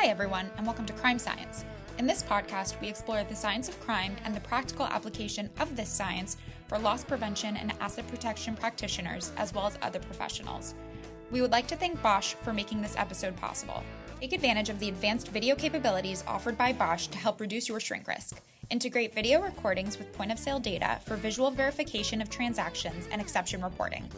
Hi, everyone, and welcome to Crime Science. In this podcast, we explore the science of crime and the practical application of this science for loss prevention and asset protection practitioners, as well as other professionals. We would like to thank Bosch for making this episode possible. Take advantage of the advanced video capabilities offered by Bosch to help reduce your shrink risk. Integrate video recordings with point of sale data for visual verification of transactions and exception reporting.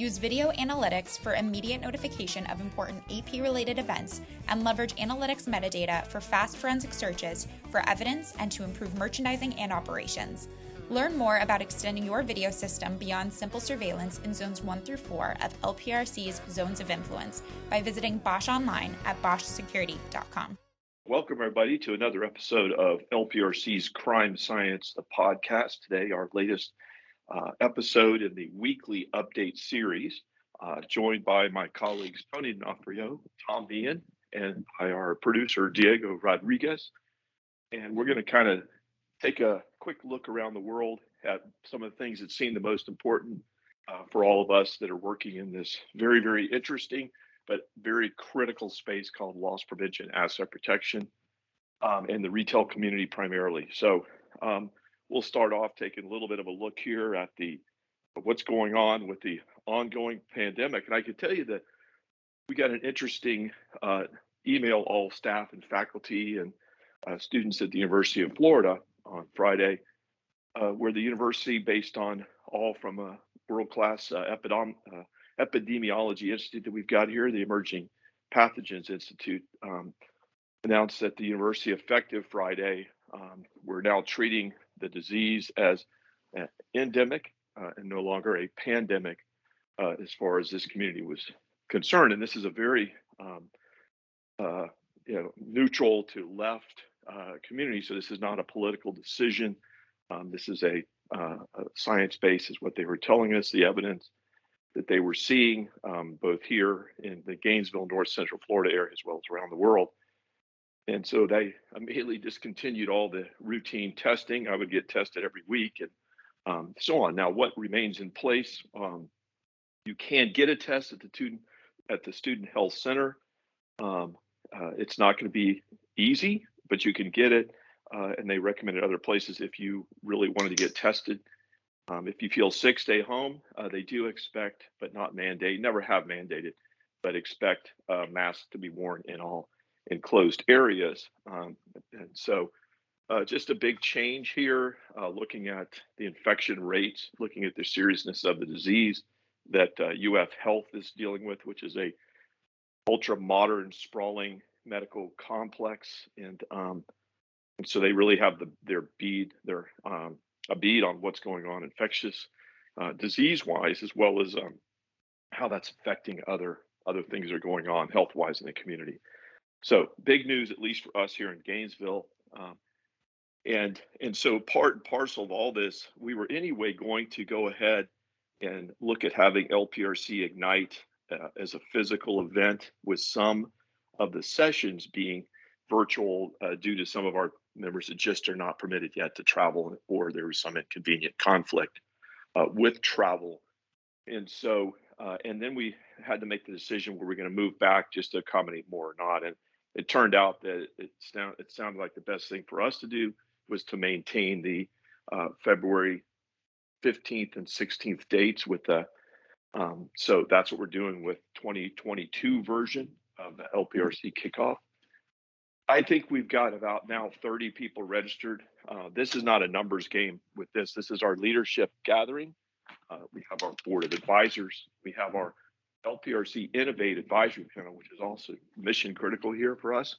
Use video analytics for immediate notification of important AP related events and leverage analytics metadata for fast forensic searches for evidence and to improve merchandising and operations. Learn more about extending your video system beyond simple surveillance in zones 1 through 4 of LPRC's zones of influence by visiting Bosch online at boschsecurity.com. Welcome, everybody, to another episode of LPRC's Crime Science, the podcast. Today, our latest uh, episode in the weekly update series, uh, joined by my colleagues Tony D'Onofrio, Tom Meehan, and by our producer Diego Rodriguez. And we're going to kind of take a quick look around the world at some of the things that seem the most important uh, for all of us that are working in this very, very interesting but very critical space called loss prevention, asset protection, um, and the retail community primarily. So, um, we'll start off taking a little bit of a look here at the what's going on with the ongoing pandemic. And I can tell you that we got an interesting uh, email all staff and faculty and uh, students at the University of Florida on Friday, uh, where the university, based on all from a world-class uh, uh, epidemiology institute that we've got here, the Emerging Pathogens Institute, um, announced that the university effective Friday, um, we're now treating the disease as endemic uh, and no longer a pandemic uh, as far as this community was concerned. And this is a very um, uh, you know, neutral to left uh, community. So this is not a political decision. Um, this is a, uh, a science base, is what they were telling us. The evidence that they were seeing um, both here in the Gainesville, North Central Florida area, as well as around the world, and so they immediately discontinued all the routine testing. I would get tested every week and um, so on. Now, what remains in place? Um, you can get a test at the student at the student health center. Um, uh, it's not going to be easy, but you can get it. Uh, and they recommend it other places if you really wanted to get tested. Um, if you feel sick, stay home. Uh, they do expect, but not mandate, never have mandated, but expect uh, masks to be worn in all enclosed areas. Um, and so uh, just a big change here, uh, looking at the infection rates, looking at the seriousness of the disease that uh, UF Health is dealing with, which is a ultra modern, sprawling medical complex, and um, and so they really have the their bead, their um, a bead on what's going on infectious uh, disease wise, as well as um, how that's affecting other other things that are going on health wise in the community. So big news, at least for us here in Gainesville. Um, and and so part and parcel of all this, we were anyway going to go ahead and look at having LPRC Ignite uh, as a physical event with some of the sessions being virtual uh, due to some of our members that just are not permitted yet to travel or there was some inconvenient conflict uh, with travel. And so, uh, and then we had to make the decision were we going to move back just to accommodate more or not. And it turned out that it, sound, it sounded like the best thing for us to do was to maintain the uh, February 15th and 16th dates with the um, so that's what we're doing with 2022 version of the LPRC kickoff. I think we've got about now 30 people registered. Uh, this is not a numbers game with this. This is our leadership gathering. Uh, we have our board of advisors. We have our LPRC Innovate Advisory Panel, which is also mission critical here for us.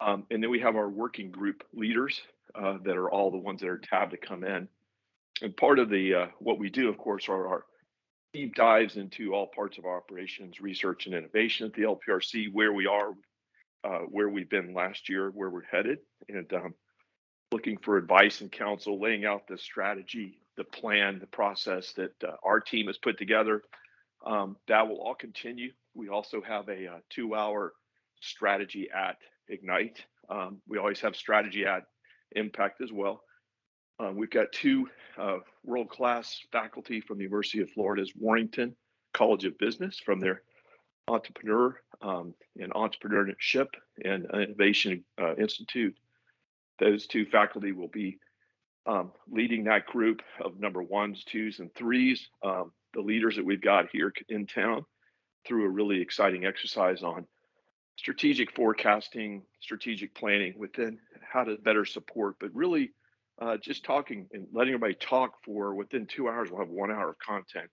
Um, and then we have our working group leaders uh, that are all the ones that are tabbed to come in. And part of the uh, what we do, of course, are our deep dives into all parts of our operations, research and innovation at the LPRC, where we are, uh, where we've been last year, where we're headed, and um, looking for advice and counsel, laying out the strategy, the plan, the process that uh, our team has put together um, that will all continue. We also have a, a uh, two hour strategy at Ignite. Um, we always have strategy at Impact as well. Uh, we've got two uh, world class faculty from the University of Florida's Warrington College of Business from their entrepreneur um, and Entrepreneurship and Innovation uh, Institute. Those two faculty will be um, leading that group of number ones, twos, and threes, um, the leaders that we've got here in town, through a really exciting exercise on strategic forecasting, strategic planning within how to better support, but really uh, just talking and letting everybody talk for within two hours, we'll have one hour of content,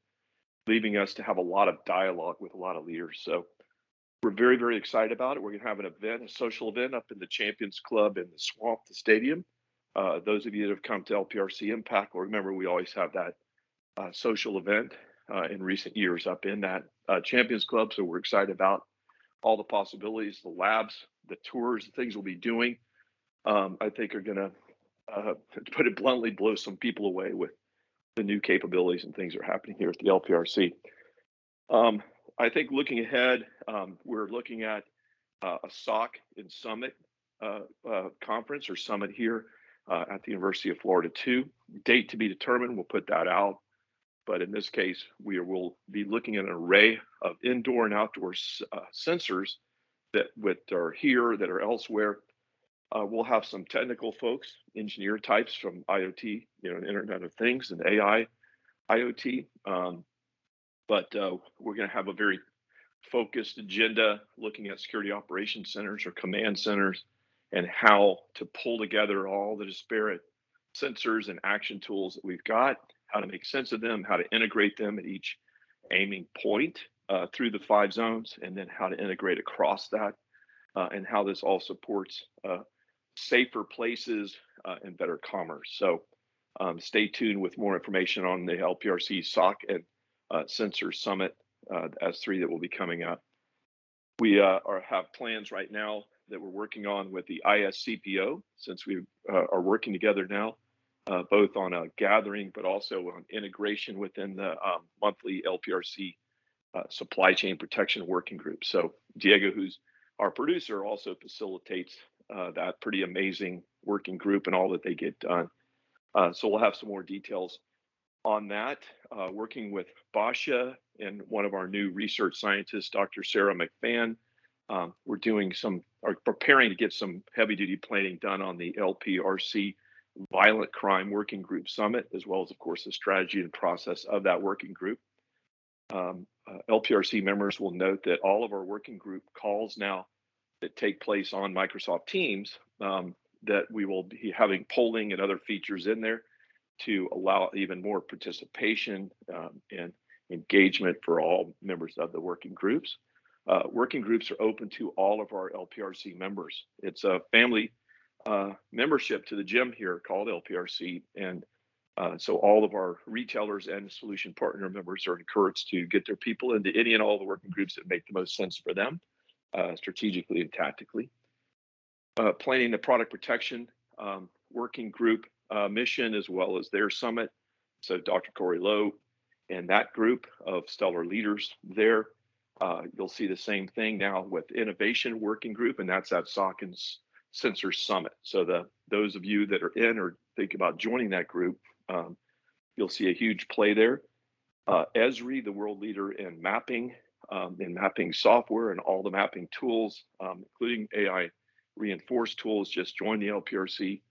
leaving us to have a lot of dialogue with a lot of leaders. So we're very, very excited about it. We're going to have an event, a social event up in the Champions Club in the Swamp, the stadium. Uh, those of you that have come to LPRC Impact will remember we always have that uh, social event uh, in recent years up in that uh, Champions Club. So we're excited about all the possibilities, the labs, the tours, the things we'll be doing. Um, I think are going to, uh, to put it bluntly, blow some people away with the new capabilities and things that are happening here at the LPRC. Um, I think looking ahead, um, we're looking at uh, a SOC in Summit uh, uh, conference or summit here uh, at the University of Florida too. Date to be determined. We'll put that out. But in this case, we will be looking at an array of indoor and outdoor uh, sensors that with are here that are elsewhere. Uh, we'll have some technical folks, engineer types from IoT, you know, Internet of Things and AI, IoT. Um, but uh, we're going to have a very focused agenda looking at security operations centers or command centers and how to pull together all the disparate sensors and action tools that we've got, how to make sense of them, how to integrate them at each aiming point uh, through the five zones, and then how to integrate across that, uh, and how this all supports uh, safer places uh, and better commerce. So um, stay tuned with more information on the LPRC SOC and uh, Sensor Summit uh, S3 that will be coming up. We are, have plans right now that we're working on with the ISCPO, since we are working together now, uh, both on a gathering but also on integration within the um, monthly LPRC uh, supply chain protection working group. So Diego, who's our producer, also facilitates uh, that pretty amazing working group and all that they get done. Uh, so we'll have some more details on that, uh, working with Basha and one of our new research scientists, Dr. Sarah McFan, um, we're doing some, are preparing to get some heavy duty planning done on the LPRC Violent Crime Working Group Summit, as well as, of course, the strategy and process of that working group. Um, uh, LPRC members will note that all of our working group calls now that take place on Microsoft Teams, um, that we will be having polling and other features in there to allow even more participation um, and engagement for all members of the working groups. Uh, working groups are open to all of our LPRC members. It's a family uh, membership to the gym here called LPRC. And uh, so all of our retailers and solution partner members are encouraged to get their people into any and all the working groups that make the most sense for them, uh, strategically and tactically. Uh, planning the product protection um, working group uh, mission as well as their summit. So Dr. Corey Lowe and that group of stellar leaders there you'll see the same thing now with Innovation Working Group, and that's at SOC and Sensor Summit. So the those of you that are in or think about joining that group, um, you'll see a huge play there. Uh, Esri, the world leader in mapping, um, in mapping software and all the mapping tools, um, including AI reinforced tools, just joined the LPRC.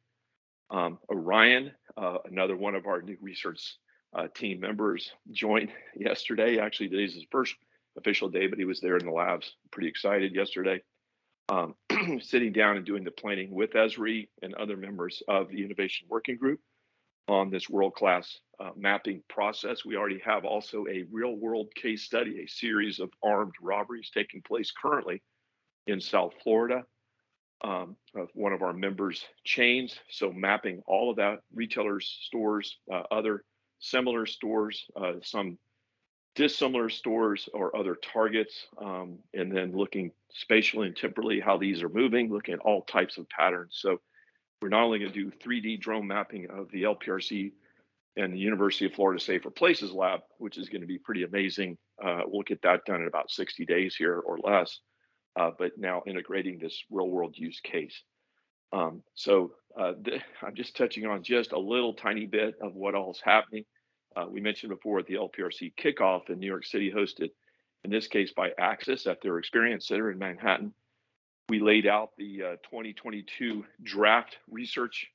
Um, Orion, uh, another one of our new research uh, team members, joined yesterday. Actually, today's his first official day, but he was there in the labs, pretty excited yesterday. Um, sitting down and doing the planning with Esri and other members of the Innovation Working Group on this world-class uh, mapping process. We already have also a real-world case study, a series of armed robberies taking place currently in South Florida um, of one of our members' chains. So mapping all of that, retailers, stores, uh, other similar stores, uh, some dissimilar stores or other targets, um, and then looking spatially and temporally how these are moving, looking at all types of patterns. So we're not only going to do 3D drone mapping of the LPRC and the University of Florida Safer Places Lab, which is going to be pretty amazing. Uh, we'll get that done in about 60 days here or less, uh, but now integrating this real world use case. Um, so uh, th- I'm just touching on just a little tiny bit of what all is happening. Uh, we mentioned before at the LPRC kickoff in New York City, hosted in this case by Axis at their Experience Center in Manhattan. we laid out the uh, 2022 draft research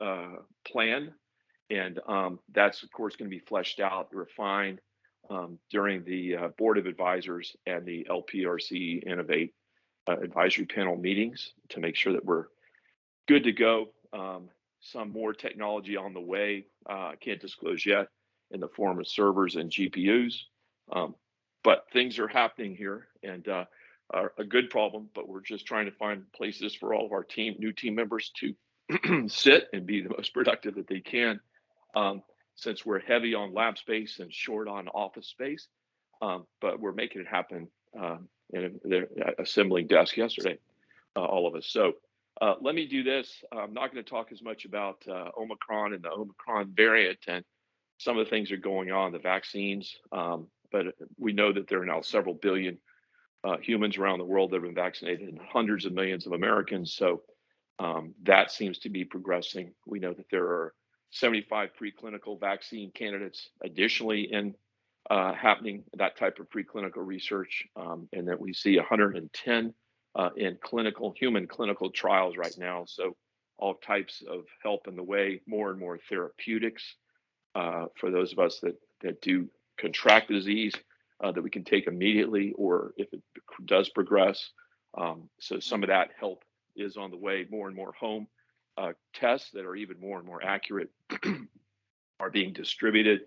uh, plan, and um, that's of course going to be fleshed out, refined um, during the uh, board of advisors and the LPRC Innovate uh, advisory panel meetings to make sure that we're good to go. Um, some more technology on the way. Uh, I can't disclose yet in the form of servers and GPUs, um, but things are happening here, and uh, a good problem, but we're just trying to find places for all of our team, new team members to sit and be the most productive that they can. Um, since we're heavy on lab space and short on office space, um, but we're making it happen. Um, they're assembling desks yesterday, uh, all of us. So uh, let me do this. I'm not going to talk as much about uh, Omicron and the Omicron variant and some of the things are going on, the vaccines. Um, but we know that there are now several billion uh, humans around the world that have been vaccinated and hundreds of millions of Americans. So um, that seems to be progressing. We know that there are 75 preclinical vaccine candidates additionally in uh, happening, that type of preclinical research, um, and that we see 110 uh, in clinical, human clinical trials right now. So all types of help in the way, more and more therapeutics uh, for those of us that, that do contract the disease uh, that we can take immediately, or if it does progress. Um, so some of that help is on the way. More and more home uh, tests that are even more and more accurate are being distributed.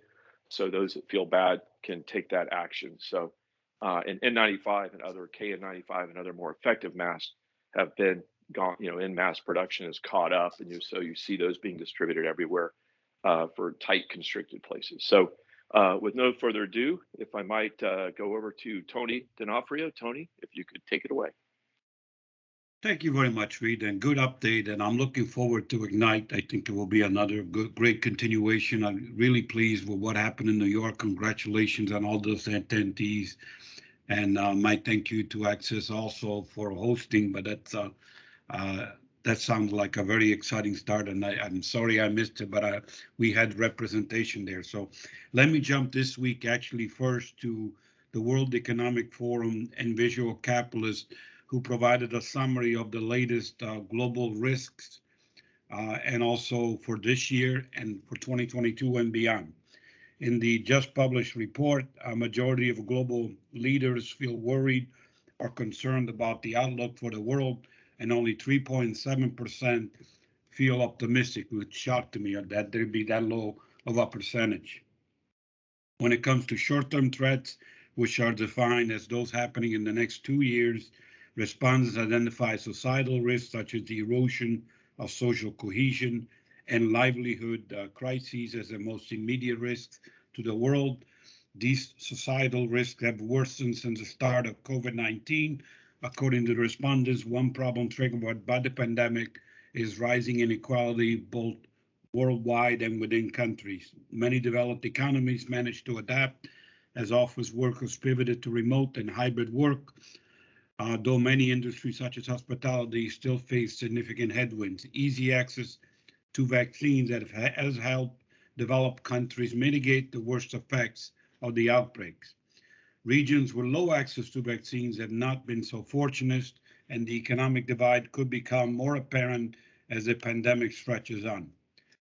So those that feel bad can take that action. So uh, and N95 and other KN95 and other more effective masks have been gone, you know, in mass production is caught up, and you so you see those being distributed everywhere uh, for tight constricted places. So uh, with no further ado, if I might uh, go over to Tony D'Onofrio. Tony, if you could take it away. Thank you very much, Reed, and good update. And I'm looking forward to Ignite. I think it will be another good, great continuation. I'm really pleased with what happened in New York. Congratulations on all those attendees. And uh, my thank you to Axis also for hosting, but that's uh, uh, that sounds like a very exciting start, and I, am sorry I missed it, but I, we had representation there. So let me jump this week actually first to the World Economic Forum and Visual Capitalist, who provided a summary of the latest uh, global risks uh, and also for this year and for 2022 and beyond. In the just published report, a majority of global leaders feel worried or concerned about the outlook for the world and only 3.7% feel optimistic, which shocked me that there'd be that low of a percentage. When it comes to short-term threats, which are defined as those happening in the next two years, respondents identify societal risks such as the erosion of social cohesion and livelihood uh, crises as the most immediate risks to the world. These societal risks have worsened since the start of COVID-19, According to the respondents, one problem triggered by the pandemic is rising inequality both worldwide and within countries. Many developed economies managed to adapt as office workers pivoted to remote and hybrid work, uh, though many industries such as hospitality still face significant headwinds. Easy access to vaccines that has helped developed countries mitigate the worst effects of the outbreaks. Regions with low access to vaccines have not been so fortunate, and the economic divide could become more apparent as the pandemic stretches on.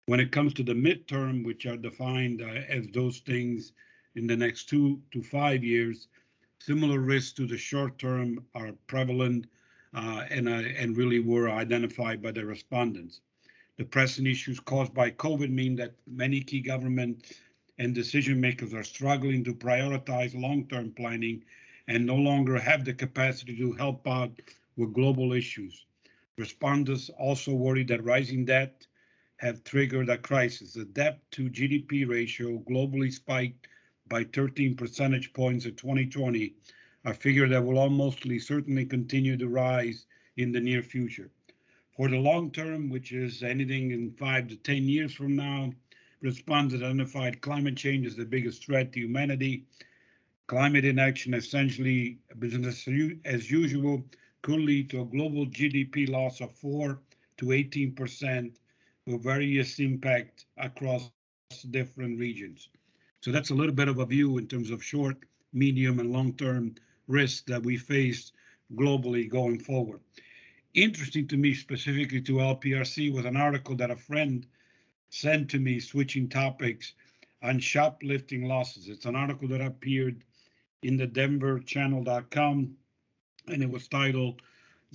When it comes to the midterm, which are defined uh, as those things in the next two to five years, similar risks to the short term are prevalent uh, and, uh, and really were identified by the respondents. The pressing issues caused by COVID mean that many key government and decision makers are struggling to prioritize long-term planning and no longer have the capacity to help out with global issues. Respondents also worry that rising debt have triggered a crisis. The debt to GDP ratio globally spiked by 13 percentage points in 2020, a figure that will almost certainly continue to rise in the near future. For the long term, which is anything in five to 10 years from now, response identified climate change as the biggest threat to humanity. Climate inaction, essentially business as usual, could lead to a global GDP loss of 4 to 18% with various impact across different regions. So that's a little bit of a view in terms of short, medium, and long-term risks that we face globally going forward. interesting to me, specifically to LPRC, was an article that a friend sent to me, switching topics on shoplifting losses. It's an article that appeared in the denverchannel.com and it was titled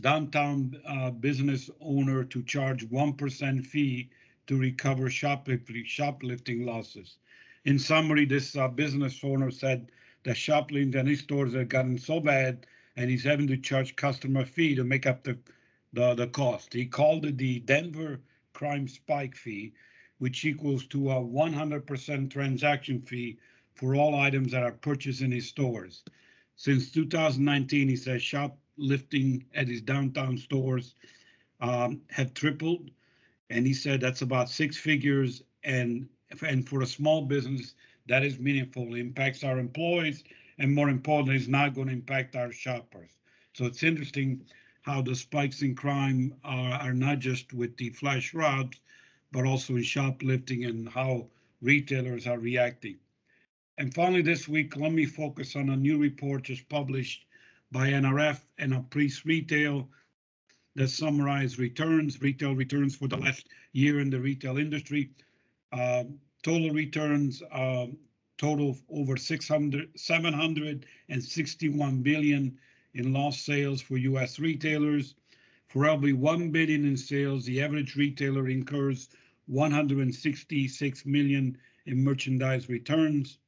downtown uh, business owner to charge 1% fee to recover shoplifting, shoplifting losses. In summary, this uh, business owner said that shoplifting in his stores had gotten so bad and he's having to charge customer fee to make up the, the, the cost. He called it the Denver crime spike fee, which equals to a 100% transaction fee for all items that are purchased in his stores. Since 2019, he says shoplifting at his downtown stores um, have tripled, and he said that's about six figures. And and for a small business, that is meaningful. It impacts our employees, and more importantly, it's not going to impact our shoppers. So it's interesting how the spikes in crime are, are not just with the flash robs, but also in shoplifting and how retailers are reacting. And finally, this week, let me focus on a new report just published by NRF and Appriss Retail that summarize returns, retail returns for the last year in the retail industry. Uh, total returns uh, total over 600, 761 billion in lost sales for U.S. retailers. For every 1 billion in sales, the average retailer incurs 166 million in merchandise returns.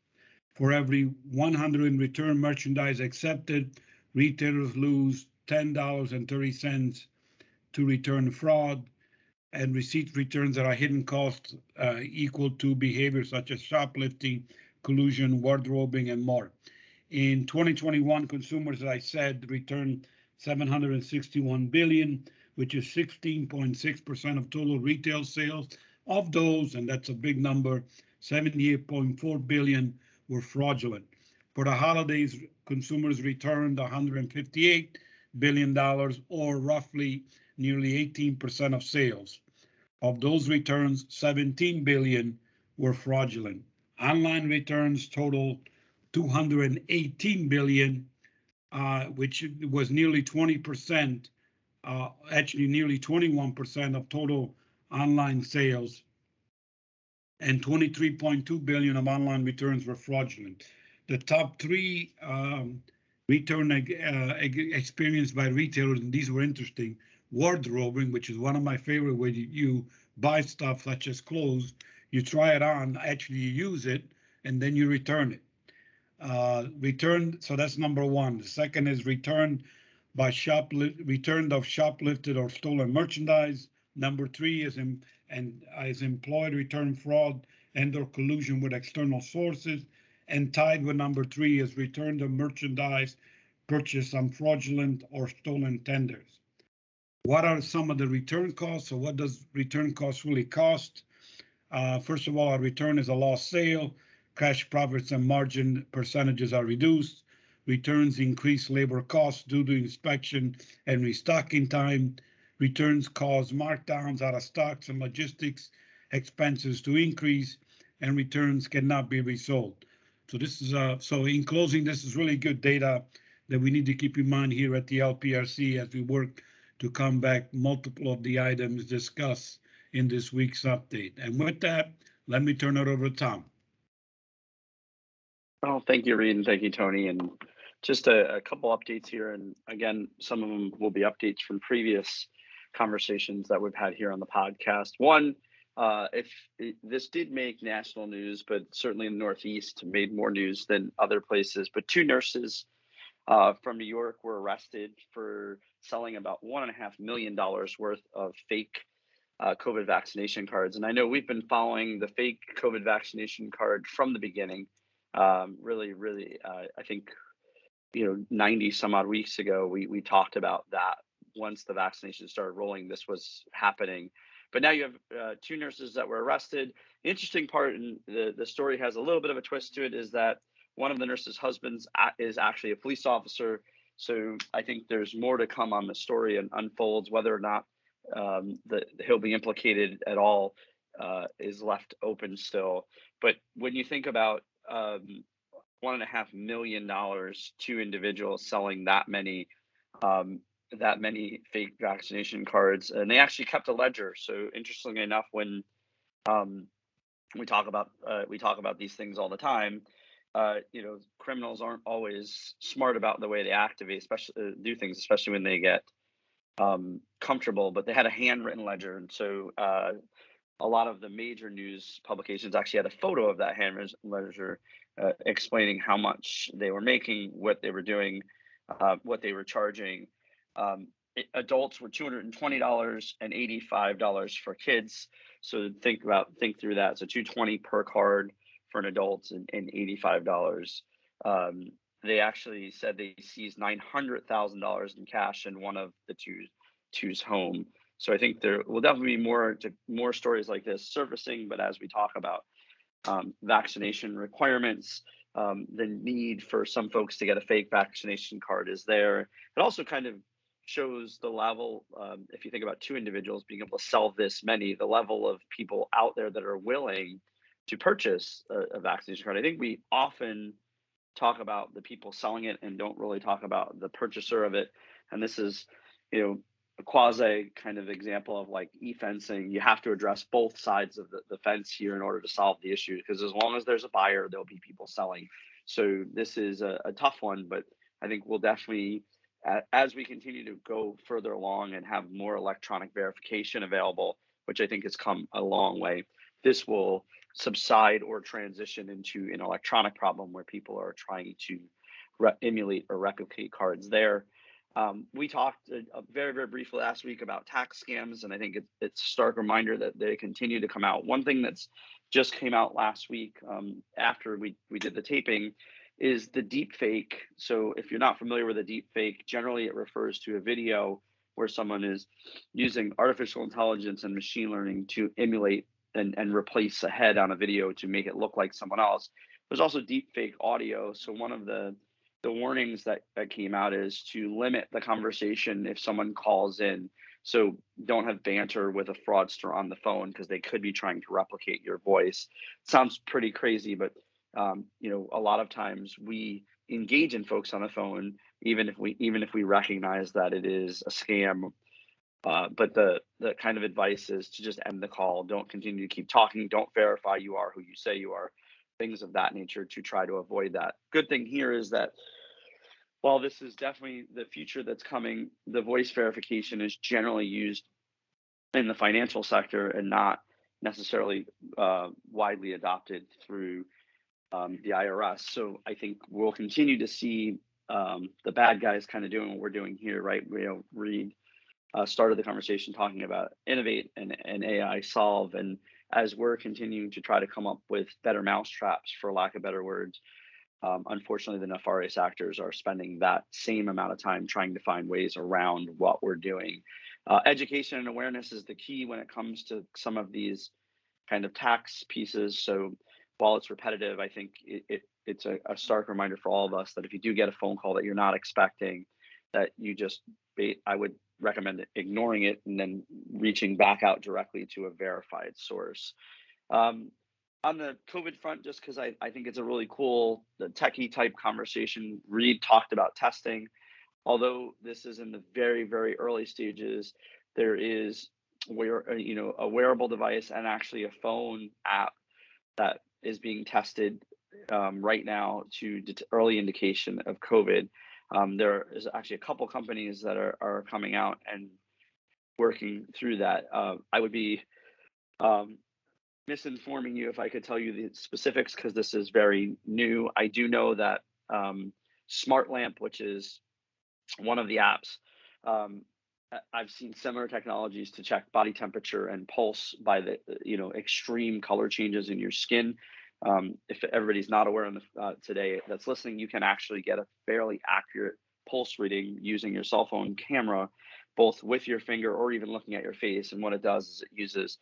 For every 100 in return merchandise accepted, retailers lose $10.30 to return fraud and receipt returns that are hidden costs uh, equal to behavior such as shoplifting, collusion, wardrobing, and more. In 2021, consumers, as I said, returned 761 billion, which is 16.6% of total retail sales. Of those, and that's a big number, 78.4 billion were fraudulent. For the holidays, consumers returned 158 billion dollars, or roughly nearly 18% of sales. Of those returns, 17 billion were fraudulent. Online returns total 218 billion, uh, which was nearly 20%, uh, actually nearly 21% of total online sales and 23.2 billion of online returns were fraudulent. The top three um, return uh, experienced by retailers, and these were interesting. Wardrobing, which is one of my favorite, you, you buy stuff such as clothes, you try it on, actually you use it, and then you return it. Uh, return, so that's number one. The second is returned by shop returned of shoplifted or stolen merchandise. Number three is in and is employed return fraud and or collusion with external sources. And tied with number three is return of merchandise purchased on fraudulent or stolen tenders. What are some of the return costs? So what does return costs really cost? Uh, first of all, a return is a lost sale. Cash profits and margin percentages are reduced. Returns increase labor costs due to inspection and restocking time returns cause markdowns out of stocks and logistics expenses to increase and returns cannot be resold. So this is uh, so in closing, this is really good data that we need to keep in mind here at the LPRC as we work to come back multiple of the items discussed in this week's update. And with that, let me turn it over to Tom. Well, thank you, Reed, and thank you, Tony. And just a, a couple updates here. And again, some of them will be updates from previous conversations that we've had here on the podcast. One, uh, if it, this did make national news, but certainly in the Northeast made more news than other places. But two nurses uh, from New York were arrested for selling about one and a half million dollars worth of fake uh, COVID vaccination cards. And I know we've been following the fake COVID vaccination card from the beginning. Um, really, really, uh, I think you know, 90 some odd weeks ago, we we talked about that once the vaccination started rolling, this was happening. But now you have uh, two nurses that were arrested. The interesting part, and the, the story has a little bit of a twist to it, is that one of the nurses' husbands is actually a police officer. So I think there's more to come on the story and unfolds whether or not um, the, he'll be implicated at all uh, is left open still. But when you think about um, one and a half million dollars to individuals selling that many um, that many fake vaccination cards, and they actually kept a ledger. So interestingly enough, when um, we talk about uh, we talk about these things all the time, uh, you know, criminals aren't always smart about the way they activate, especially uh, do things, especially when they get um, comfortable. But they had a handwritten ledger, and so uh, a lot of the major news publications actually had a photo of that handwritten ledger, uh, explaining how much they were making, what they were doing, uh, what they were charging. Um, adults were $220 and $85 for kids. So think about think through that. So 220 per card for an adult and, and $85. Um, they actually said they seized $900,000 in cash in one of the two two's home. So I think there will definitely be more to more stories like this surfacing. But as we talk about um, vaccination requirements, um, the need for some folks to get a fake vaccination card is there. It also kind of shows the level, um, if you think about two individuals being able to sell this many, the level of people out there that are willing to purchase a, a vaccination card. I think we often talk about the people selling it and don't really talk about the purchaser of it. And this is, you know, a quasi kind of example of like e-fencing. You have to address both sides of the, the fence here in order to solve the issue. Because as long as there's a buyer, there'll be people selling. So this is a, a tough one, but I think we'll definitely as we continue to go further along and have more electronic verification available, which I think has come a long way, this will subside or transition into an electronic problem where people are trying to re- emulate or replicate cards there. Um, we talked uh, very, very briefly last week about tax scams, and I think it, it's a stark reminder that they continue to come out. One thing that's just came out last week um, after we, we did the taping is the deep fake. So if you're not familiar with a deep fake, generally it refers to a video where someone is using artificial intelligence and machine learning to emulate and, and replace a head on a video to make it look like someone else. There's also deep fake audio. So one of the the warnings that, that came out is to limit the conversation if someone calls in. So don't have banter with a fraudster on the phone because they could be trying to replicate your voice. Sounds pretty crazy, but um, you know, a lot of times we engage in folks on the phone, even if we even if we recognize that it is a scam. Uh, but the the kind of advice is to just end the call. Don't continue to keep talking. Don't verify you are who you say you are. Things of that nature to try to avoid that. Good thing here is that while this is definitely the future that's coming, the voice verification is generally used in the financial sector and not necessarily uh, widely adopted through um, the IRS. So I think we'll continue to see um, the bad guys kind of doing what we're doing here, right? We, you know, uh, started the conversation talking about innovate and, and AI solve. And as we're continuing to try to come up with better mousetraps, for lack of better words, um, unfortunately, the nefarious actors are spending that same amount of time trying to find ways around what we're doing. Uh, education and awareness is the key when it comes to some of these kind of tax pieces. So while it's repetitive, I think it, it it's a, a, stark reminder for all of us that if you do get a phone call that you're not expecting, that you just be, I would recommend ignoring it and then reaching back out directly to a verified source. Um, on the COVID front, just because I, I think it's a really cool techie type conversation. Reed talked about testing. Although this is in the very, very early stages, there is where you know a wearable device and actually a phone app that is being tested um, right now to det- early indication of COVID. Um, there is actually a couple companies that are, are coming out and working through that. Uh, I would be um, misinforming you if I could tell you the specifics because this is very new. I do know that um, Smart Lamp, which is one of the apps, um, I've seen similar technologies to check body temperature and pulse by the you know extreme color changes in your skin. Um, if everybody's not aware the, uh, today that's listening, you can actually get a fairly accurate pulse reading using your cell phone camera, both with your finger or even looking at your face. And what it does is it uses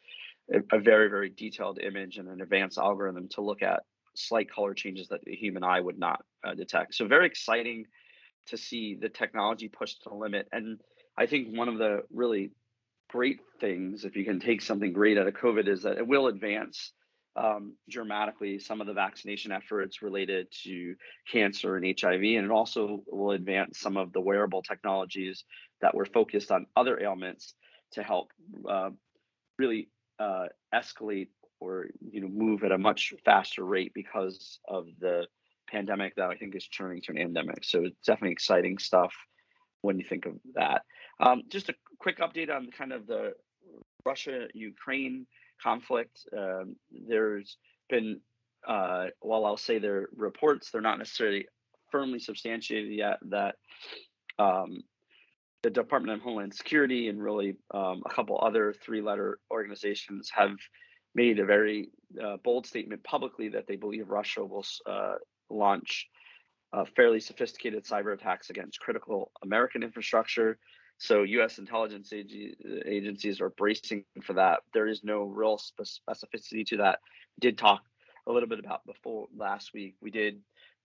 a, a very very detailed image and an advanced algorithm to look at slight color changes that the human eye would not uh, detect. So very exciting to see the technology pushed to the limit and I think one of the really great things, if you can take something great out of COVID, is that it will advance um, dramatically some of the vaccination efforts related to cancer and HIV, and it also will advance some of the wearable technologies that were focused on other ailments to help uh, really uh, escalate or you know move at a much faster rate because of the pandemic that I think is turning to an endemic. So it's definitely exciting stuff when you think of that. Um, just a quick update on kind of the Russia Ukraine conflict. Um, there's been, uh, while I'll say there are reports, they're not necessarily firmly substantiated yet that um, the Department of Homeland Security and really um, a couple other three letter organizations have made a very uh, bold statement publicly that they believe Russia will uh, launch uh, fairly sophisticated cyber attacks against critical American infrastructure. So, U.S. intelligence ag- agencies are bracing for that. There is no real specificity to that. We did talk a little bit about before last week. We did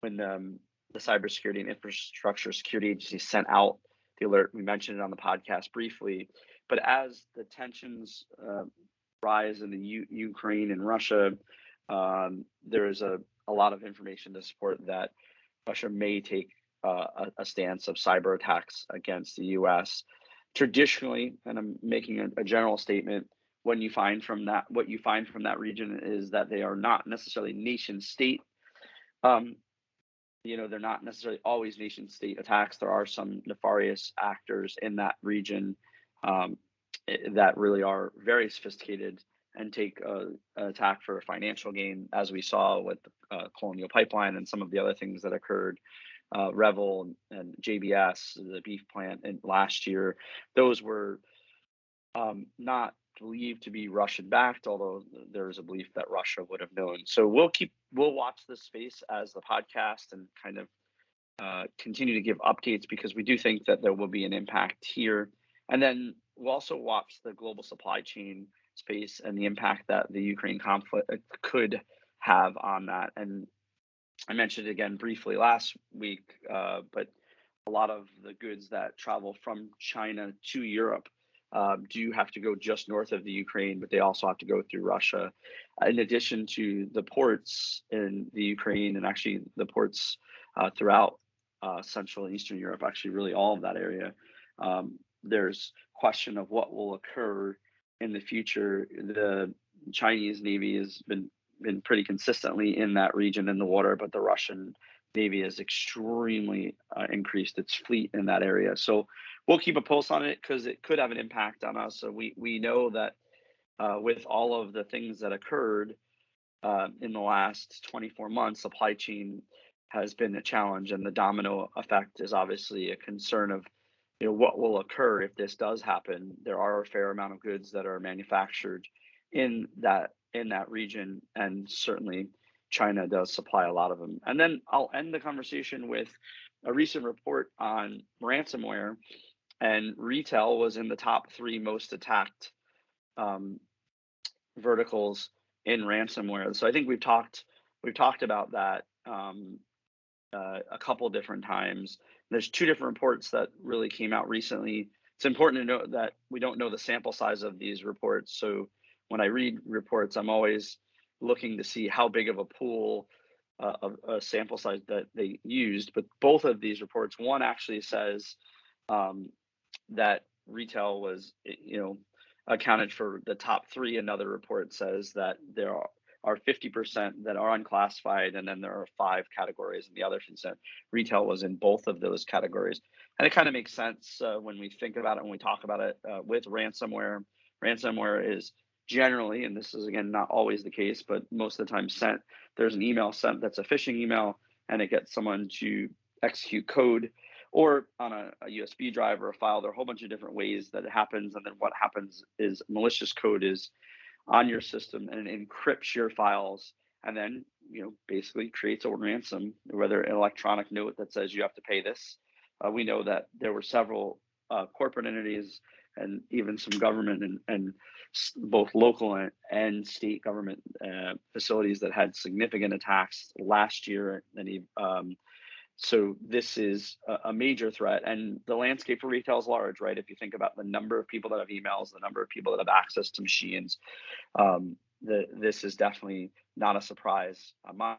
when um, the Cybersecurity and Infrastructure Security Agency sent out the alert. We mentioned it on the podcast briefly. But as the tensions uh, rise in the U- Ukraine and Russia, um, there is a, a lot of information to support that Russia may take uh, a, stance of cyber attacks against the U.S. Traditionally, and I'm making a, a general statement, when you find from that, what you find from that region is that they are not necessarily nation state um, you know they're not necessarily always nation state attacks there are some nefarious actors in that region um, eh, that really are very sophisticated and take a, an attack for a financial gain as we saw with the uh, colonial pipeline and some of the other things that occurred uh, REvil and, and jbs the beef plant and last year those were um, not believed to be Russian backed, although there is a belief that Russia would have known. So we'll keep we'll watch this space as the podcast and kind of uh, continue to give updates because we do think that there will be an impact here. And then we'll also watch the global supply chain space and the impact that the Ukraine conflict uh, could have on that. And I mentioned it again briefly last week, uh, but a lot of the goods that travel from China to Europe um, do have to go just north of the Ukraine, but they also have to go through Russia. In addition to the ports in the Ukraine and actually the ports uh, throughout uh, Central and Eastern Europe, actually really all of that area, um, there's question of what will occur in the future. The Chinese Navy has been been pretty consistently in that region in the water, but the Russian Navy has extremely uh, increased its fleet in that area. So we'll keep a pulse on it because it could have an impact on us. So we we know that uh, with all of the things that occurred uh, in the last 24 months, supply chain has been a challenge, and the domino effect is obviously a concern of you know what will occur if this does happen. There are a fair amount of goods that are manufactured in that in that region, and certainly China does supply a lot of them. And then I'll end the conversation with a recent report on ransomware and retail was in the top three most attacked um, verticals in ransomware. So I think we've talked we've talked about that um, uh, a couple different times. There's two different reports that really came out recently. It's important to note that we don't know the sample size of these reports. So when I read reports, I'm always looking to see how big of a pool uh, of a sample size that they used. But both of these reports, one actually says um, that retail was, you know, accounted for the top three. Another report says that there are, are 50% that are unclassified, and then there are five categories, and the other percent retail was in both of those categories. And it kind of makes sense uh, when we think about it, when we talk about it uh, with ransomware. Ransomware is generally, and this is again not always the case, but most of the time sent, there's an email sent that's a phishing email, and it gets someone to execute code or on a, a, USB drive or a file. There are a whole bunch of different ways that it happens. And then what happens is malicious code is on your system and it encrypts your files and then, you know, basically creates a ransom, whether an electronic note that says you have to pay this. Uh, we know that there were several uh, corporate entities and even some government and, and both local and, and state government uh, facilities that had significant attacks last year and um, so this is a, major threat, and the landscape for retail is large, right? If you think about the number of people that have emails, the number of people that have access to machines, um, the, this is definitely not a surprise on my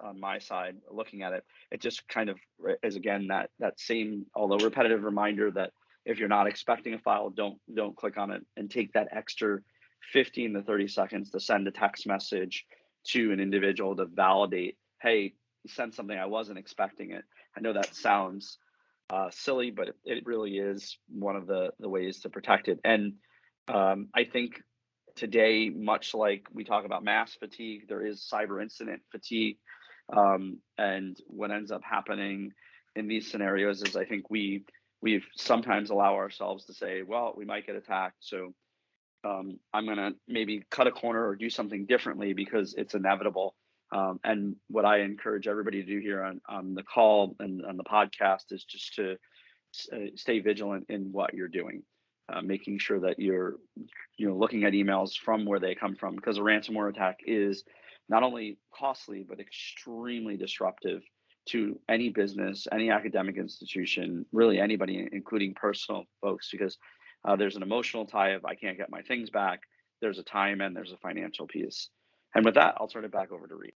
on my side. Looking at it, it just kind of is again that that same, although repetitive reminder that if you're not expecting a file, don't don't click on it and take that extra 15 to 30 seconds to send a text message to an individual to validate, hey, sent something I wasn't expecting it. I know that sounds uh, silly, but it, it, really is one of the the ways to protect it. And um, I think today, much like we talk about mass fatigue, there is cyber incident fatigue. Um, and what ends up happening in these scenarios is I think we we sometimes allow ourselves to say, well, we might get attacked, so um, I'm going to maybe cut a corner or do something differently because it's inevitable. Um, and what I encourage everybody to do here on, on the call and on the podcast is just to uh, stay vigilant in what you're doing, uh, making sure that you're you know looking at emails from where they come from because a ransomware attack is not only costly but extremely disruptive to any business, any academic institution, really anybody, including personal folks, because uh, there's an emotional tie of I can't get my things back. There's a time and there's a financial piece. And with that, I'll turn it back over to Read.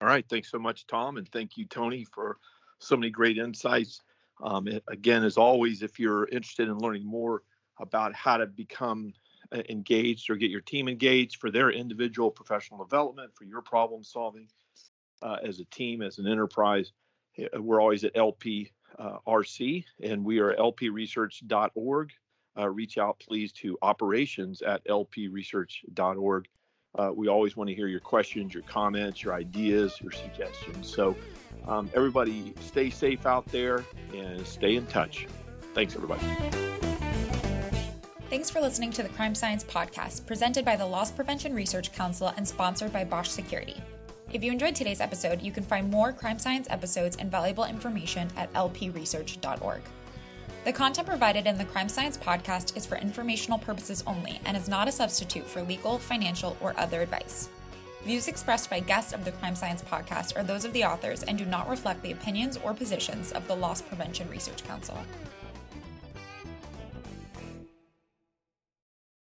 All right. Thanks so much, Tom. And thank you, Tony, for so many great insights. Um, again, as always, if you're interested in learning more about how to become uh, engaged or get your team engaged for their individual professional development, for your problem solving uh, as a team, as an enterprise, we're always at LPRC uh, and we are lpresearch.org. Uh, reach out, please, to operations at lpresearch.org. Uh, we always want to hear your questions, your comments, your ideas, your suggestions. So, um, everybody, stay safe out there and stay in touch. Thanks, everybody. Thanks for listening to the Crime Science Podcast, presented by the Loss Prevention Research Council and sponsored by Bosch Security. If you enjoyed today's episode, you can find more crime science episodes and valuable information at lpresearch.org. The content provided in the Crime Science podcast is for informational purposes only and is not a substitute for legal, financial, or other advice. Views expressed by guests of the Crime Science podcast are those of the authors and do not reflect the opinions or positions of the Loss Prevention Research Council.